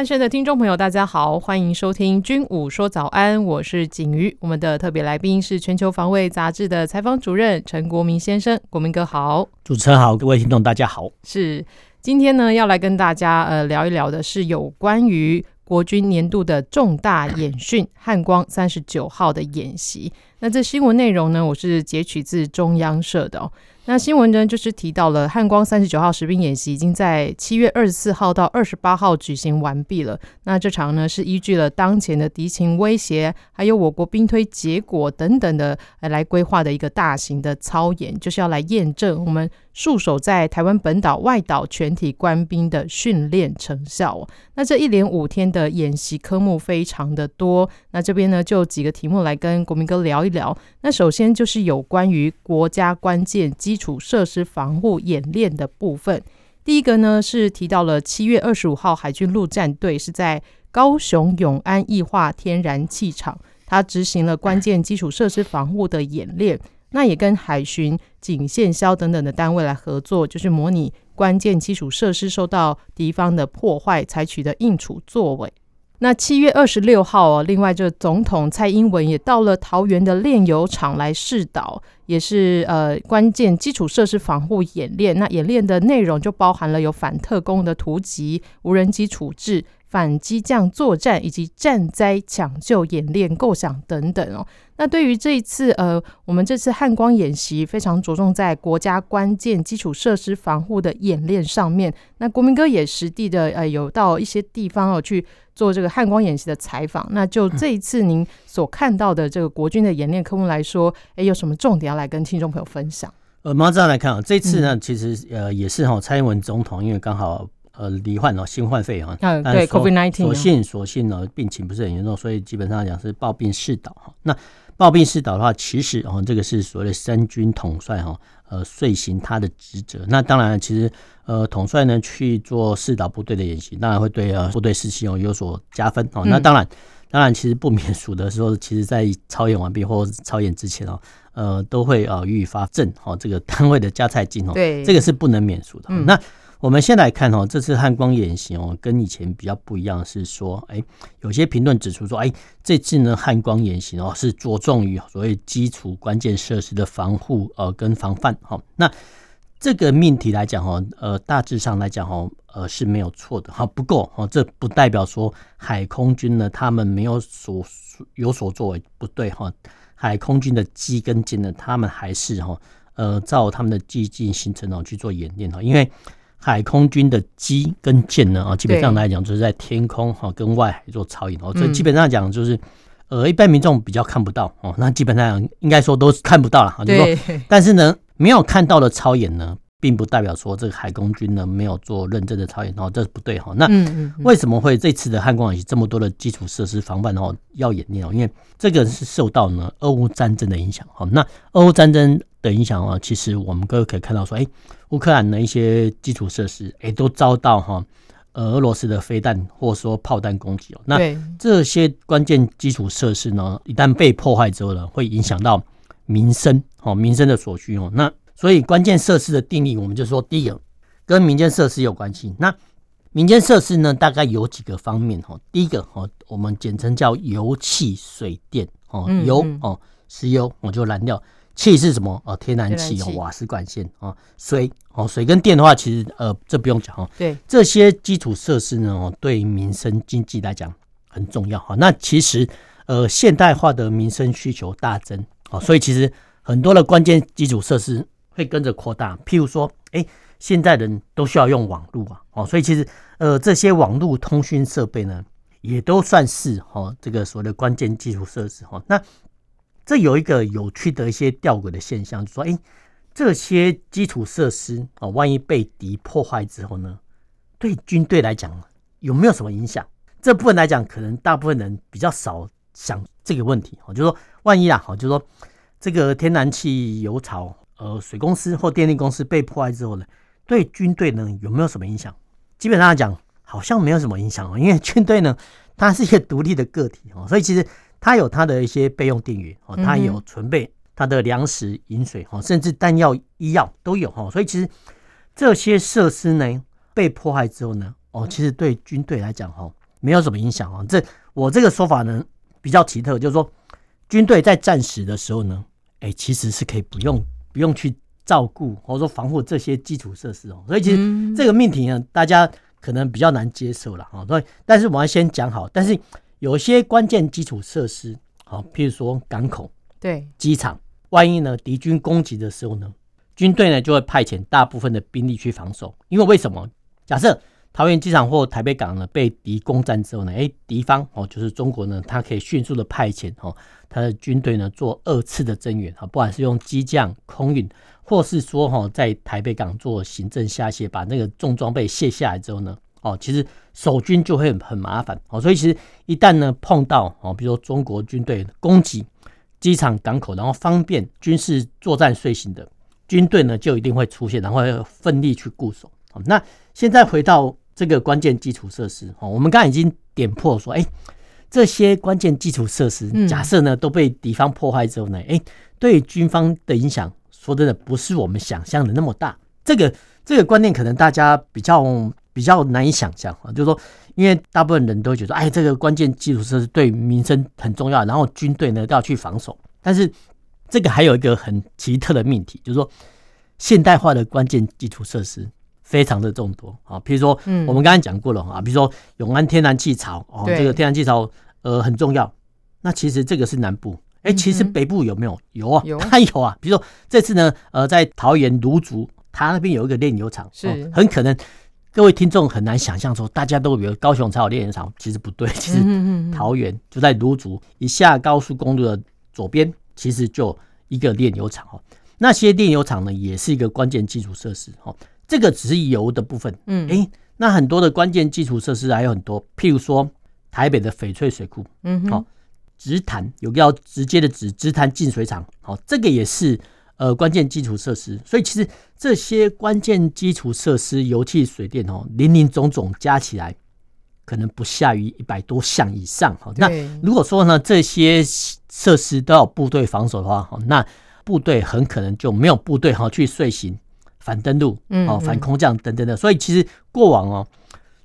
汉声的听众朋友，大家好，欢迎收听《军武说早安》，我是景瑜。我们的特别来宾是《全球防卫杂志》的采访主任陈国民先生，国民哥好。主持人好，各位听众大家好。是今天呢，要来跟大家呃聊一聊的是有关于国军年度的重大演训——汉光三十九号的演习。那这新闻内容呢，我是截取自中央社的哦。那新闻呢，就是提到了汉光三十九号实兵演习已经在七月二十四号到二十八号举行完毕了。那这场呢，是依据了当前的敌情威胁，还有我国兵推结果等等的来规划的一个大型的操演，就是要来验证我们戍守在台湾本岛外岛全体官兵的训练成效。那这一连五天的演习科目非常的多，那这边呢，就几个题目来跟国民哥聊一聊。那首先就是有关于国家关键基基础设施防护演练的部分。第一个呢是提到了七月二十五号海军陆战队是在高雄永安液化天然气厂，它执行了关键基础设施防护的演练。那也跟海巡、警线消等等的单位来合作，就是模拟关键基础设施受到敌方的破坏，采取的应处作为。那七月二十六号哦，另外这总统蔡英文也到了桃园的炼油厂来试导，也是呃关键基础设施防护演练。那演练的内容就包含了有反特工的突击、无人机处置。反机降作战以及战灾抢救演练构想等等哦。那对于这一次呃，我们这次汉光演习非常着重在国家关键基础设施防护的演练上面。那国民哥也实地的呃有到一些地方哦去做这个汉光演习的采访。那就这一次您所看到的这个国军的演练科目来说，哎，有什么重点要来跟听众朋友分享？呃，马上这样来看啊，这次呢，其实呃也是哈，蔡英文总统因为刚好。呃，罹患了新冠肺炎啊，对，COVID nineteen，所幸所幸呢，病情不是很严重，所以基本上讲是暴病视导哈。那暴病视导的话，其实哦，这个是所谓的三军统帅哈，呃，遂行他的职责。那当然，其实呃，统帅呢去做视导部队的演习，当然会对呃部队士气哦有所加分哦。那当然，当然，其实不免俗的说，其实在操演完毕或操演之前哦，呃，都会啊予以发证哈这个单位的加菜金哦。对，这个是不能免俗的。那我们先来看哦，这次汉光演习哦，跟以前比较不一样，是说，哎，有些评论指出说，哎，这次呢汉光演习哦，是着重于所谓基础关键设施的防护呃跟防范哈。那这个命题来讲哈，呃，大致上来讲哈，呃是没有错的哈。不过哦，这不代表说海空军呢他们没有所有所作为，不对哈。海空军的机跟舰呢，他们还是哈呃照他们的既定行程哦去做演练哈，因为。海空军的机跟舰呢啊，基本上来讲就是在天空哈跟外海做操演哦，这基本上讲就是呃一般民众比较看不到哦，那基本上应该说都是看不到了，就说但是呢没有看到的操演呢，并不代表说这个海空军呢没有做认真的操演哦，这是不对哈。那为什么会这次的汉光演习这么多的基础设施防范哦要演练哦？因为这个是受到呢俄乌战争的影响哈。那俄乌战争。的影响啊，其实我们各位可以看到说，哎，乌克兰的一些基础设施，哎，都遭到哈，呃，俄罗斯的飞弹或者说炮弹攻击哦。那这些关键基础设施呢，一旦被破坏之后呢，会影响到民生哦，民生的所需哦。那所以关键设施的定义，我们就说第一个跟民间设施有关系。那民间设施呢，大概有几个方面哈。第一个哦，我们简称叫油气水电哦，油哦，石油我就燃料。气是什么？哦，天然气哦，瓦斯管线哦，水哦，水跟电的话，其实呃，这不用讲哦。对，这些基础设施呢，哦，对民生经济来讲很重要哈。那其实呃，现代化的民生需求大增哦，所以其实很多的关键基础设施会跟着扩大。譬如说，哎，现在人都需要用网络啊，哦，所以其实呃，这些网络通讯设备呢，也都算是哈这个所谓的关键基础设施哈。那这有一个有趣的一些吊诡的现象，就说，哎，这些基础设施啊，万一被敌破坏之后呢，对军队来讲有没有什么影响？这部分来讲，可能大部分人比较少想这个问题，哦，就是说万一啊，哦，就是说这个天然气、油槽、呃，水公司或电力公司被破坏之后呢，对军队呢有没有什么影响？基本上来讲，好像没有什么影响哦，因为军队呢，它是一个独立的个体哦，所以其实它有它的一些备用电源哦，它有存备它的粮食、饮水哦，甚至弹药、医药都有哦，所以其实这些设施呢被迫害之后呢，哦，其实对军队来讲哦，没有什么影响哦。这我这个说法呢比较奇特，就是说军队在战时的时候呢，哎，其实是可以不用不用去照顾或者说防护这些基础设施哦。所以其实这个命题呢，大家可能比较难接受了哈。所以，但是我们要先讲好，但是有些关键基础设施，好，譬如说港口、对。机场，万一呢敌军攻击的时候呢，军队呢就会派遣大部分的兵力去防守，因为为什么？假设桃园机场或台北港呢被敌攻占之后呢，哎，敌方哦就是中国呢，它可以迅速的派遣哦，他的军队呢做二次的增援啊，不管是用机降、空运，或是说哈在台北港做行政下卸，把那个重装备卸下来之后呢，哦，其实守军就会很麻烦哦，所以其实一旦呢碰到哦，比如说中国军队攻击机场、港口，然后方便军事作战遂行的军队呢，就一定会出现，然后要奋力去固守。好，那现在回到。这个关键基础设施，哦，我们刚才已经点破说，哎，这些关键基础设施，假设呢都被敌方破坏之后呢，哎，对军方的影响，说真的不是我们想象的那么大。这个这个观念可能大家比较比较难以想象啊，就是说，因为大部分人都觉得，哎，这个关键基础设施对民生很重要，然后军队呢都要去防守。但是这个还有一个很奇特的命题，就是说，现代化的关键基础设施。非常的众多啊，比如说，我们刚才讲过了啊，比如说永安天然气槽哦，这个天然气槽呃很重要。那其实这个是南部，哎，其实北部有没有？有啊，它有啊。比如说这次呢，呃，在桃园芦竹，它那边有一个炼油厂，是很可能各位听众很难想象说，大家都以为高雄才有炼油厂，其实不对，其实桃园就在芦竹一下高速公路的左边，其实就一个炼油厂哦。那些炼油厂呢，也是一个关键基础设施哦。这个只是油的部分，嗯，哎，那很多的关键基础设施还有很多，譬如说台北的翡翠水库，嗯，好，直潭有个要直接的直直潭净水厂，好，这个也是呃关键基础设施，所以其实这些关键基础设施，油气、水电哦，林林总总加起来，可能不下于一百多项以上，好，那如果说呢这些设施都要部队防守的话，好，那部队很可能就没有部队哈去遂行。反登陆、哦，反空降等等的，所以其实过往哦，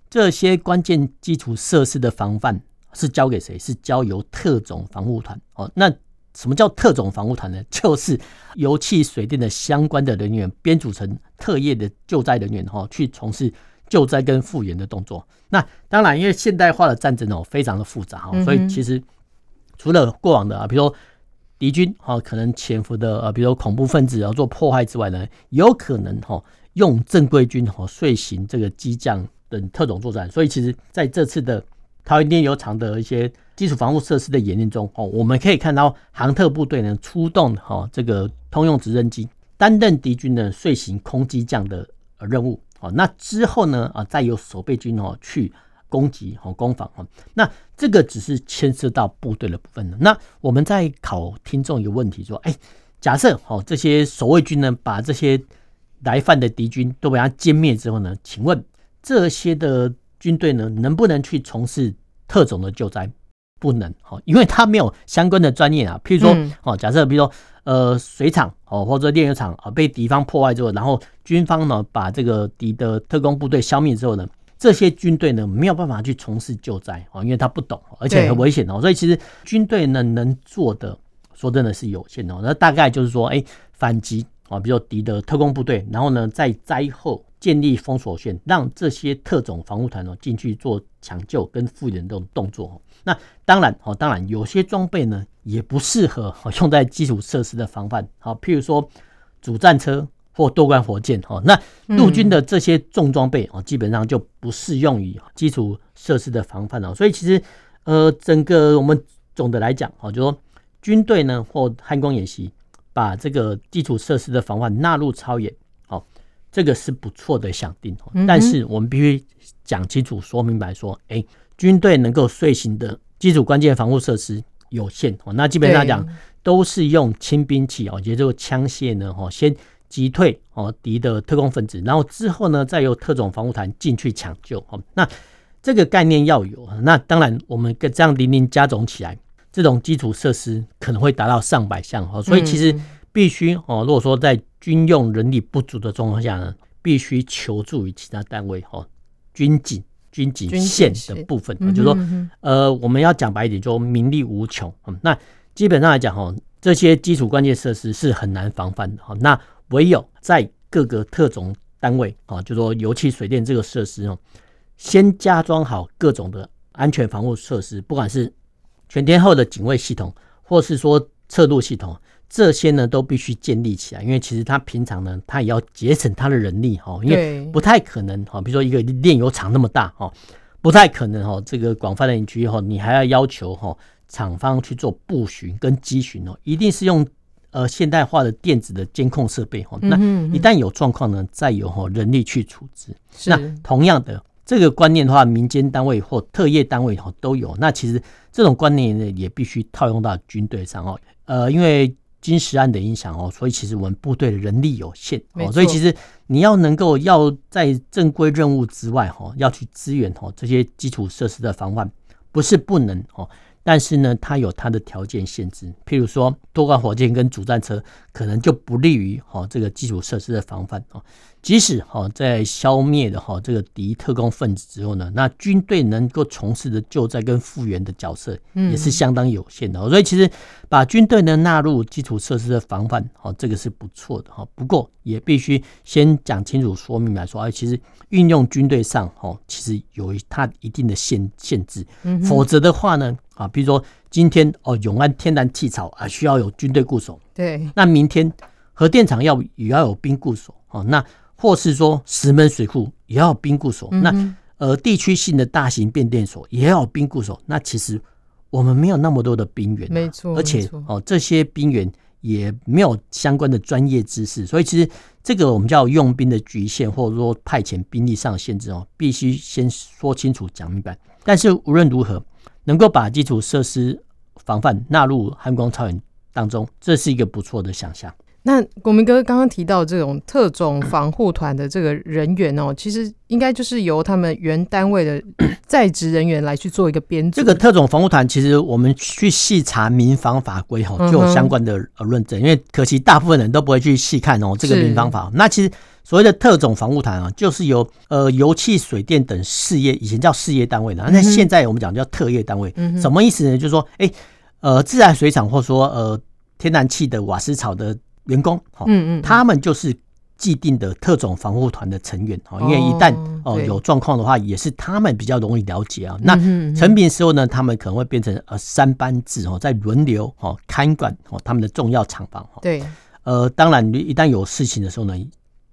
这些关键基础设施的防范是交给谁？是交由特种防护团哦。那什么叫特种防护团呢？就是油气、水电的相关的人员编组成特业的救灾人员哈，去从事救灾跟复原的动作。那当然，因为现代化的战争哦，非常的复杂哈，所以其实除了过往的啊，比如说。敌军哈可能潜伏的呃，比如说恐怖分子要做破坏之外呢，有可能哈用正规军哈遂行这个机降等特种作战。所以其实在这次的桃园炼油厂的一些基础防护设施的演练中哦，我们可以看到航特部队呢出动哈这个通用直升机担任敌军的遂行空机降的任务。哦，那之后呢啊再由守备军哦去。攻击和攻防哦，那这个只是牵涉到部队的部分了。那我们在考听众一个问题说：哎，假设哦这些守卫军呢，把这些来犯的敌军都把它歼灭之后呢，请问这些的军队呢，能不能去从事特种的救灾？不能哦，因为他没有相关的专业啊。譬如说哦，假设比如说呃水厂哦或者炼油厂啊被敌方破坏之后，然后军方呢把这个敌的特工部队消灭之后呢？这些军队呢，没有办法去从事救灾啊，因为他不懂，而且很危险哦。所以其实军队呢能做的，说真的是有限哦。那大概就是说，哎，反击啊，比如敌的特工部队，然后呢在灾后建立封锁线，让这些特种防护团哦进去做抢救跟复原这种动作。那当然哦，当然有些装备呢也不适合用在基础设施的防范。好，譬如说主战车。或多管火箭哦，那陆军的这些重装备哦，基本上就不适用于基础设施的防范哦。所以其实呃，整个我们总的来讲哦，就说军队呢或汉光演习把这个基础设施的防范纳入超演，哦，这个是不错的想定。但是我们必须讲清楚、说明白，说，哎，军队能够遂行的基础关键防护设施。有限哦。那基本上讲，都是用轻兵器哦，也就是枪械呢，哦，先击退哦敌的特工分子，然后之后呢，再由特种防护团进去抢救哦。那这个概念要有，那当然我们跟这样零零加总起来，这种基础设施可能会达到上百项哦。所以其实必须哦，如果说在军用人力不足的状况下呢，必须求助于其他单位哦，军警。军警线的部分，就是说，呃，我们要讲白一点，就名利无穷。嗯，那基本上来讲，哈，这些基础关键设施是很难防范的。哈，那唯有在各个特种单位，啊，就说油气水电这个设施哦，先加装好各种的安全防护设施，不管是全天候的警卫系统，或是说测度系统。这些呢都必须建立起来，因为其实他平常呢，他也要节省他的人力哈，因为不太可能哈，比如说一个炼油厂那么大哈，不太可能哈，这个广泛的营区哈，你还要要求哈厂方去做布巡跟机巡哦，一定是用呃现代化的电子的监控设备哈，那一旦有状况呢，再由哈人力去处置。那同样的这个观念的话，民间单位或特业单位哈都有。那其实这种观念呢，也必须套用到军队上哦，呃，因为。金石案的影响哦，所以其实我们部队的人力有限哦，所以其实你要能够要在正规任务之外哈，要去支援哦这些基础设施的防范，不是不能哦，但是呢，它有它的条件限制，譬如说多管火箭跟主战车可能就不利于哈这个基础设施的防范哦。即使哈在消灭了哈这个敌特工分子之后呢，那军队能够从事的救灾跟复原的角色也是相当有限的。所以其实把军队呢纳入基础设施的防范，哈这个是不错的哈。不过也必须先讲清楚说明来说，哎，其实运用军队上哈其实有它一定的限限制，否则的话呢啊，比如说今天哦永安天然气槽啊需要有军队固守，对，那明天核电厂要也要有兵固守。哦，那。或是说石门水库也要有兵固守，那呃地区性的大型变电所也要有兵固守。那其实我们没有那么多的兵员，没错，而且哦这些兵员也没有相关的专业知识，所以其实这个我们叫用兵的局限，或者说派遣兵力上的限制哦，必须先说清楚讲明白。但是无论如何，能够把基础设施防范纳入汉光操演当中，这是一个不错的想象。那国民哥刚刚提到这种特种防护团的这个人员哦，其实应该就是由他们原单位的 在职人员来去做一个编组。这个特种防护团，其实我们去细查民防法规哈，就有相关的呃论证。因为可惜大部分人都不会去细看哦这个民防法。那其实所谓的特种防护团啊，就是由呃油气、水电等事业，以前叫事业单位的，那现在我们讲叫特业单位。什么意思呢？就是说，哎，呃，自来水厂或者说呃天然气的瓦斯厂的。员工，嗯嗯，他们就是既定的特种防护团的成员，哦，因为一旦哦有状况的话，也是他们比较容易了解啊。那成品时候呢，他们可能会变成呃三班制哦，在轮流哦看管哦他们的重要厂房。对，呃，当然一旦有事情的时候呢，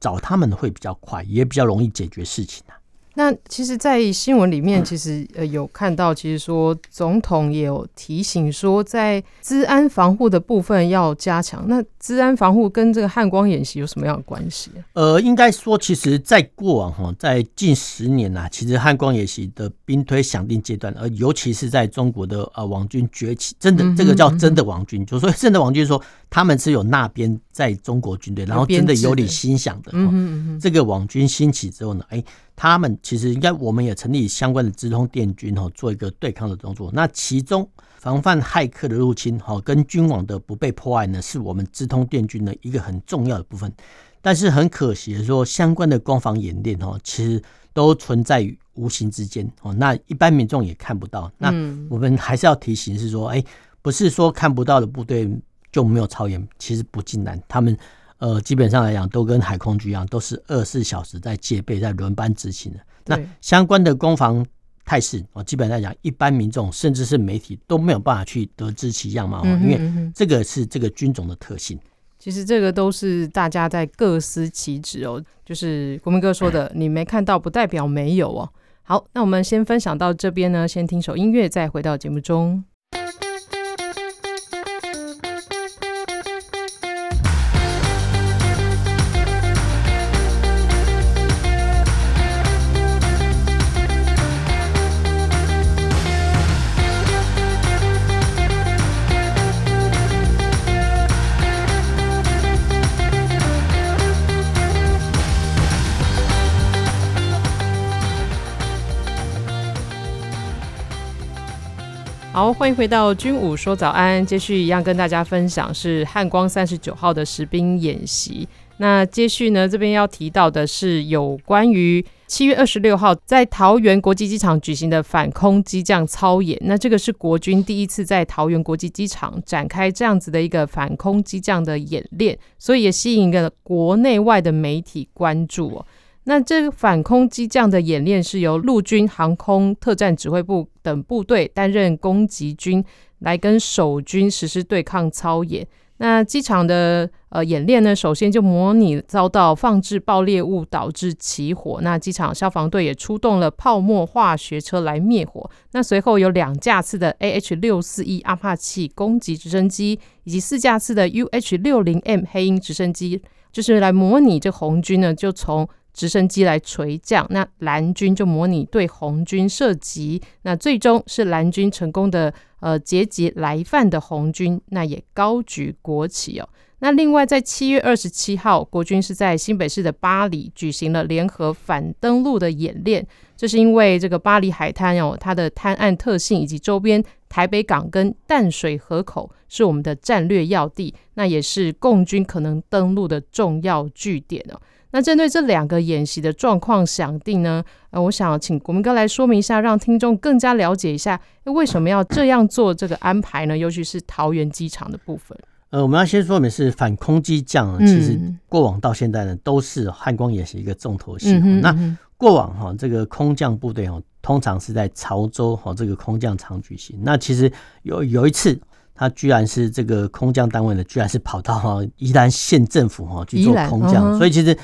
找他们会比较快，也比较容易解决事情啊。那其实，在新闻里面，其实呃有看到，其实说总统也有提醒说，在治安防护的部分要加强。那治安防护跟这个汉光演习有什么样的关系？呃，应该说，其实，在过往哈，在近十年呐，其实汉光演习的兵推响定阶段，而尤其是在中国的呃网军崛起，真的这个叫真的网军，就说真的网军说他们是有纳编在中国军队，然后真的有理心想的。嗯嗯嗯，这个网军兴起之后呢，哎。他们其实应该，我们也成立相关的直通电军哈，做一个对抗的动作。那其中防范骇客的入侵哈，跟军网的不被破坏呢，是我们直通电军的一个很重要的部分。但是很可惜的说，相关的攻防演练哈，其实都存在于无形之间哦。那一般民众也看不到。那我们还是要提醒是说，哎，不是说看不到的部队就没有操演，其实不尽然，他们。呃，基本上来讲，都跟海空军一样，都是二十四小时在戒备，在轮班执行的。那相关的攻防态势，哦，基本上来讲，一般民众甚至是媒体都没有办法去得知其样貌，因为这个是这个军种的特性。其实这个都是大家在各司其职哦，就是国民哥说的，你没看到不代表没有哦。好，那我们先分享到这边呢，先听首音乐，再回到节目中。欢迎回到军武说早安，接续一样跟大家分享是汉光三十九号的实兵演习。那接续呢，这边要提到的是有关于七月二十六号在桃园国际机场举行的反空机降操演。那这个是国军第一次在桃园国际机场展开这样子的一个反空机降的演练，所以也吸引了国内外的媒体关注哦。那这个反空机降的演练是由陆军航空特战指挥部等部队担任攻击军，来跟守军实施对抗操演。那机场的呃演练呢，首先就模拟遭到放置爆裂物导致起火，那机场消防队也出动了泡沫化学车来灭火。那随后有两架次的 AH 六四一阿帕奇攻击直升机，以及四架次的 UH 六零 M 黑鹰直升机，就是来模拟这红军呢就从。直升机来垂降，那蓝军就模拟对红军射击，那最终是蓝军成功的呃截击来犯的红军，那也高举国旗哦。那另外在七月二十七号，国军是在新北市的八里举行了联合反登陆的演练，这是因为这个八里海滩哦，它的滩岸特性以及周边台北港跟淡水河口是我们的战略要地，那也是共军可能登陆的重要据点哦。那针对这两个演习的状况想定呢，呃，我想请国民哥来说明一下，让听众更加了解一下，为什么要这样做这个安排呢？尤其是桃园机场的部分。呃，我们要先说明是反空机降，其实过往到现在呢，都是汉光演习一个重头戏。嗯、那过往哈，这个空降部队哈，通常是在潮州哈这个空降场举行。那其实有有一次，他居然是这个空降单位呢，居然是跑到哈宜兰县政府哈去做空降，所以其实。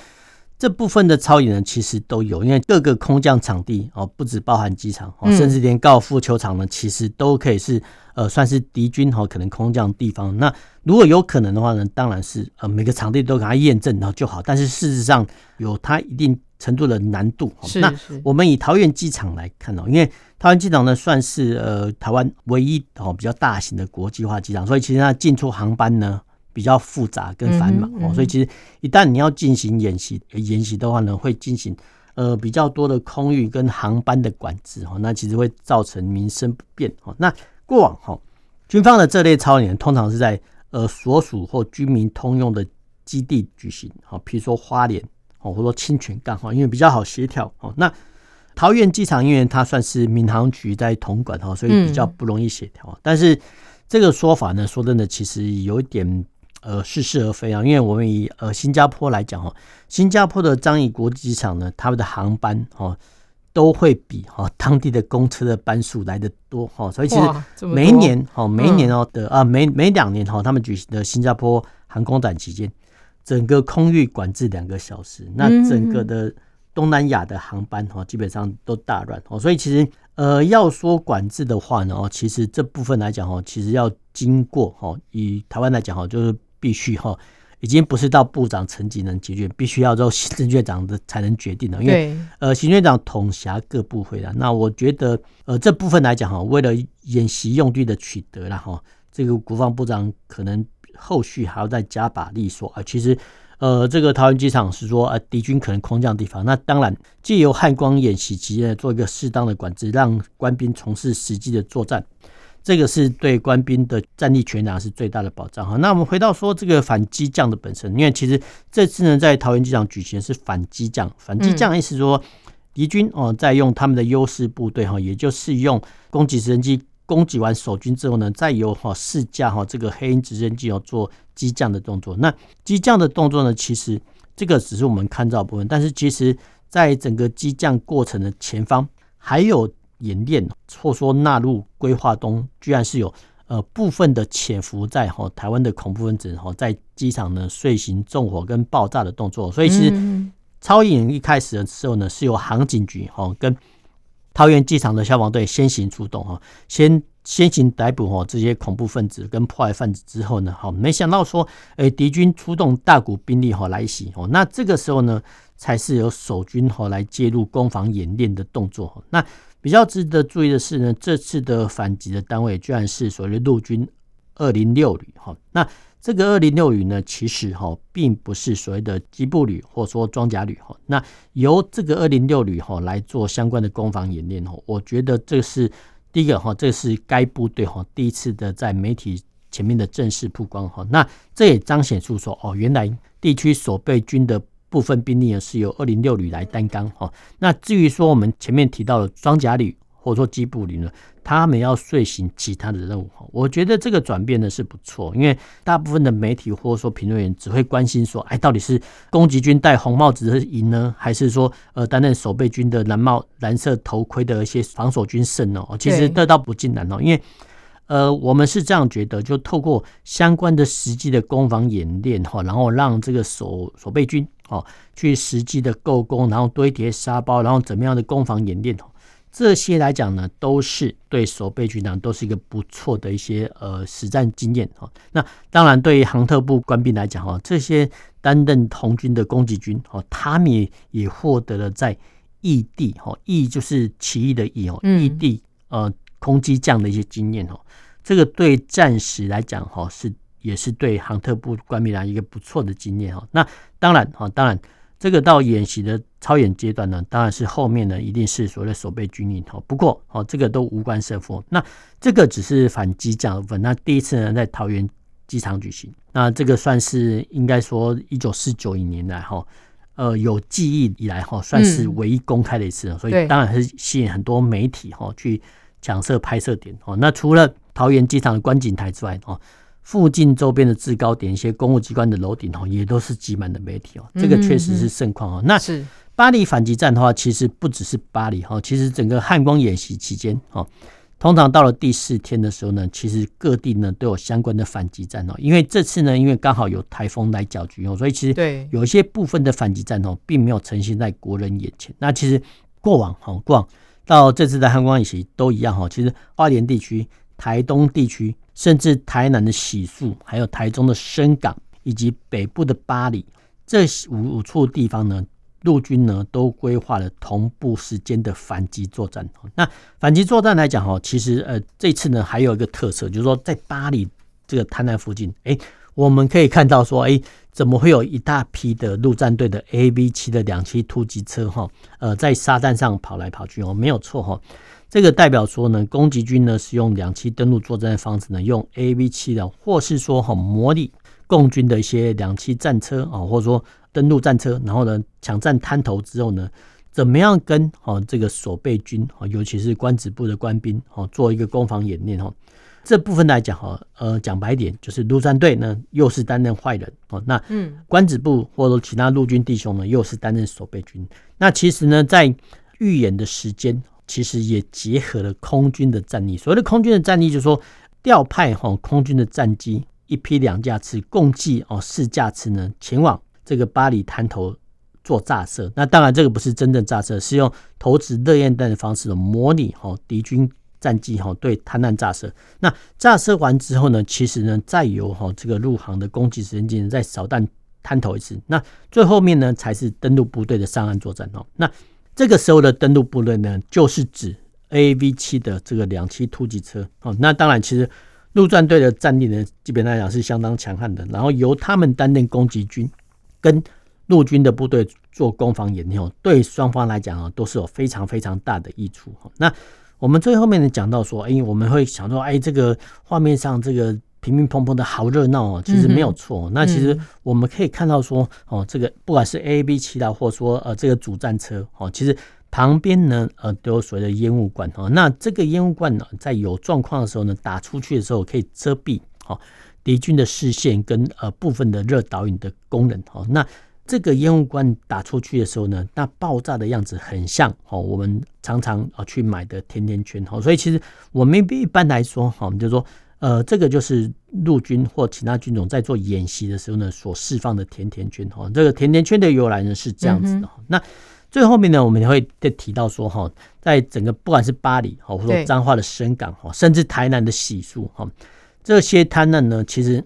这部分的超演呢，其实都有，因为各个空降场地哦，不止包含机场哦，甚至连高尔夫球场呢，其实都可以是呃，算是敌军哈可能空降地方。那如果有可能的话呢，当然是呃每个场地都给它验证然后就好。但是事实上有它一定程度的难度。那我们以桃园机场来看哦，因为桃园机场呢算是呃台湾唯一哦比较大型的国际化机场，所以其实它进出航班呢。比较复杂跟繁忙哦，所以其实一旦你要进行演习，演习的话呢，会进行呃比较多的空域跟航班的管制哈，那其实会造成民生不便哦。那过往哈军方的这类操演通常是在呃所属或军民通用的基地举行哦，譬如说花莲哦，或者说清泉岗哈，因为比较好协调哦。那桃园机场因为它算是民航局在统管哈，所以比较不容易协调。但是这个说法呢，说真的，其实有一点。呃，似是而非啊，因为我们以呃新加坡来讲哈，新加坡的樟宜国际机场呢，他们的航班哦都会比哈当地的公车的班数来的多哈，所以其实每一年哦，每一年哦的啊每每两年哈，他们举行的新加坡航空展期间，整个空域管制两个小时，那整个的东南亚的航班哈基本上都大乱哦，所以其实呃要说管制的话呢哦，其实这部分来讲哦，其实要经过哈，以台湾来讲哈，就是。必须哈，已经不是到部长层级能解决定，必须要由行政院长的才能决定的。因为呃，行政院长统辖各部会的。那我觉得呃，这部分来讲哈，为了演习用地的取得了哈，这个国防部长可能后续还要再加把力说啊，其实呃，这个桃园机场是说呃，敌军可能空降的地方，那当然借由汉光演习期间做一个适当的管制，让官兵从事实际的作战。这个是对官兵的战力全量是最大的保障哈。那我们回到说这个反击降的本身，因为其实这次呢在桃园机场举行是反击降，反击降意思说敌军哦在用他们的优势部队哈，也就是用攻击直升机攻击完守军之后呢，再由哈四架哈这个黑鹰直升机要做机降的动作。那机降的动作呢，其实这个只是我们看到部分，但是其实在整个机降过程的前方还有。演练或说纳入规划中，居然是有呃部分的潜伏在哈台湾的恐怖分子哈在机场呢遂行纵火跟爆炸的动作，所以其实超演一开始的时候呢，是由航警局哈跟桃园机场的消防队先行出动哈，先先行逮捕哈这些恐怖分子跟破坏分子之后呢，哈没想到说诶敌军出动大股兵力哈来袭哦，那这个时候呢才是由守军哈来介入攻防演练的动作那。比较值得注意的是呢，这次的反击的单位居然是所谓的陆军二零六旅哈。那这个二零六旅呢，其实哈并不是所谓的机步旅或说装甲旅哈。那由这个二零六旅哈来做相关的攻防演练哈，我觉得这是第一个哈，这是该部队哈第一次的在媒体前面的正式曝光哈。那这也彰显出说哦，原来地区守备军的部分兵力呢是由二零六旅来担纲哈。那至于说我们前面提到的装甲旅或者说机步旅呢，他们要遂行其他的任务哈。我觉得这个转变呢是不错，因为大部分的媒体或者说评论员只会关心说，哎，到底是攻击军戴红帽子的赢呢，还是说呃担任守备军的蓝帽蓝色头盔的一些防守军胜呢？其实这倒不尽然哦，因为呃我们是这样觉得，就透过相关的实际的攻防演练哈，然后让这个守守备军哦去实际的构攻，然后堆叠沙包，然后怎么样的攻防演练这些来讲呢，都是对守备军呢，都是一个不错的一些呃实战经验哈。那当然，对于航特部官兵来讲哈，这些担任红军的攻击军哦，他们也也获得了在异地哦，异就是奇异的异哦，异地呃空机降的一些经验哦。这个对战时来讲哈，是也是对航特部官兵来一个不错的经验哈。那当然哈，当然。这个到演习的操演阶段呢，当然是后面呢一定是所谓的守备军营哈。不过哦，这个都无关胜负。那这个只是反击这部分。那第一次呢在桃园机场举行，那这个算是应该说一九四九年来哈，呃有记忆以来哈，算是唯一公开的一次。所以当然是吸引很多媒体哈去抢摄拍摄点哦。那除了桃园机场的观景台之外哦。附近周边的制高点，一些公务机关的楼顶哦，也都是挤满的媒体哦。这个确实是盛况哦。那巴黎反击战的话，其实不只是巴黎哈，其实整个汉光演习期间哦，通常到了第四天的时候呢，其实各地呢都有相关的反击战哦。因为这次呢，因为刚好有台风来搅局哦，所以其实有一些部分的反击战哦，并没有呈现在国人眼前。那其实过往哈，过往到这次的汉光演习都一样哈。其实花莲地区、台东地区。甚至台南的喜树，还有台中的深港，以及北部的巴黎，这五五处地方呢，陆军呢都规划了同步时间的反击作战。那反击作战来讲哈，其实呃这次呢还有一个特色，就是说在巴黎这个台南附近，哎，我们可以看到说，哎，怎么会有一大批的陆战队的 AB 七的两栖突击车哈，呃，在沙滩上跑来跑去哦，没有错哈。这个代表说呢，攻击军呢是用两栖登陆作战的方式呢，用 AV 七的，或是说哈模拟共军的一些两栖战车啊，或者说登陆战车，然后呢抢占滩头之后呢，怎么样跟哦这个守备军啊，尤其是官职部的官兵哦，做一个攻防演练哈。这部分来讲哈，呃讲白一点，就是陆战队呢又是担任坏人哦，那嗯官职部或者其他陆军弟兄呢又是担任守备军。那其实呢在预演的时间。其实也结合了空军的战力。所谓的空军的战力，就是说调派哈空军的战机一批两架次，共计哦四架次呢，前往这个巴黎滩头做炸射。那当然这个不是真正炸射，是用投掷热焰弹的方式模拟哦敌军战机哈对滩岸炸射。那炸射完之后呢，其实呢再由哈这个陆航的攻击直升机再扫弹滩头一次。那最后面呢才是登陆部队的上岸作战哦。那这个时候的登陆部队呢，就是指 A V 七的这个两栖突击车哦。那当然，其实陆战队的战力呢，基本来讲是相当强悍的。然后由他们担任攻击军，跟陆军的部队做攻防演练，对双方来讲啊，都是有非常非常大的益处哈。那我们最后面呢讲到说，哎，我们会想说，哎，这个画面上这个。乒乒乓乓的好热闹哦，其实没有错。那其实我们可以看到说，哦，这个不管是 A B 七的，或者说呃这个主战车哦，其实旁边呢呃都有所谓的烟雾罐哦。那这个烟雾罐呢，在有状况的时候呢，打出去的时候可以遮蔽哦敌军的视线跟呃部分的热导引的功能哦。那这个烟雾罐打出去的时候呢，那爆炸的样子很像哦，我们常常啊去买的甜甜圈哦。所以其实我们一般来说哈，我们就说。呃，这个就是陆军或其他军种在做演习的时候呢，所释放的甜甜圈哈。这个甜甜圈的由来呢是这样子的。那最后面呢，我们也会再提到说哈，在整个不管是巴黎哈，或者说彰化的深港哈，甚至台南的洗漱哈，这些滩岸呢，其实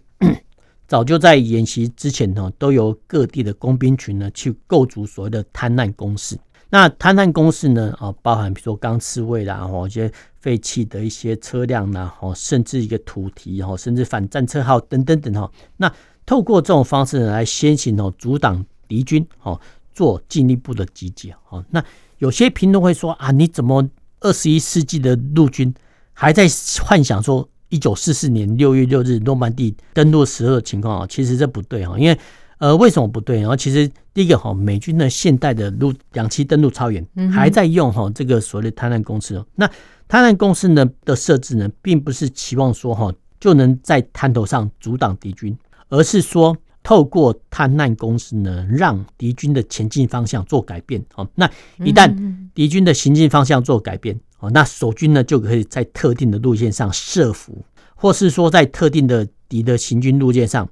早就在演习之前呢，都由各地的工兵群呢去构筑所谓的滩难工事。那滩难工事呢，啊，包含比如说钢刺位啦，哈，一些废弃的一些车辆呐，哈，甚至一个土堤，哈，甚至反战车号等等等，哈。那透过这种方式来先行哦，阻挡敌军，哦，做进一步的集结，哦。那有些评论会说啊，你怎么二十一世纪的陆军还在幻想说一九四四年六月六日诺曼底登陆时候的情况啊，其实这不对哈，因为呃为什么不对？然后其实第一个哈，美军的现代的陆两栖登陆超远还在用哈这个所谓的滩岸攻势，那滩岸攻势呢的设置呢，并不是期望说哈就能在滩头上阻挡敌军，而是说。透过探难公司呢，让敌军的前进方向做改变。哦，那一旦敌军的行进方向做改变，哦，那守军呢就可以在特定的路线上设伏，或是说在特定的敌的行军路线上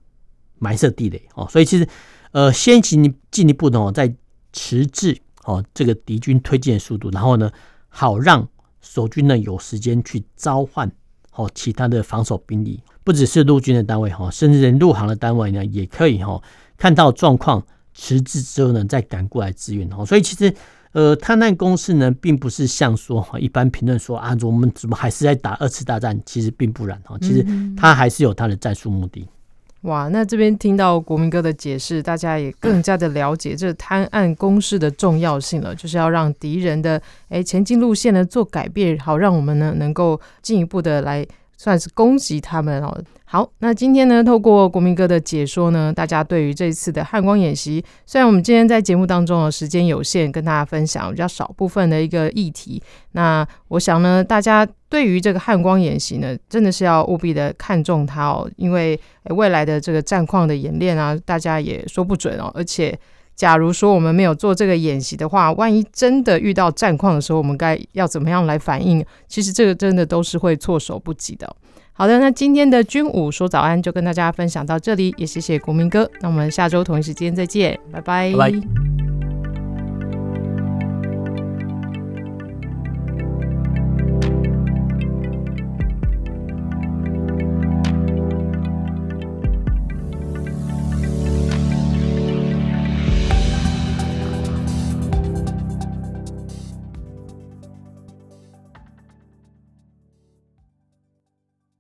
埋设地雷。哦，所以其实，呃，先行进一步的哦，在迟滞哦这个敌军推进的速度，然后呢，好让守军呢有时间去召唤哦其他的防守兵力。不只是陆军的单位哈，甚至连陆航的单位呢，也可以哈看到状况迟滞之后呢，再赶过来支援哦。所以其实呃，滩岸攻势呢，并不是像说哈一般评论说啊，我们怎么还是在打二次大战？其实并不然哈，其实他还是有他的战术目的。哇，那这边听到国民哥的解释，大家也更加的了解这滩岸攻势的重要性了，就是要让敌人的诶前进路线呢做改变，好让我们呢能够进一步的来。算是攻击他们哦。好，那今天呢，透过国民哥的解说呢，大家对于这一次的汉光演习，虽然我们今天在节目当中的时间有限，跟大家分享比较少部分的一个议题，那我想呢，大家对于这个汉光演习呢，真的是要务必的看重它哦，因为未来的这个战况的演练啊，大家也说不准哦，而且。假如说我们没有做这个演习的话，万一真的遇到战况的时候，我们该要怎么样来反应？其实这个真的都是会措手不及的。好的，那今天的军武说早安就跟大家分享到这里，也谢谢国民哥。那我们下周同一时间再见，拜拜。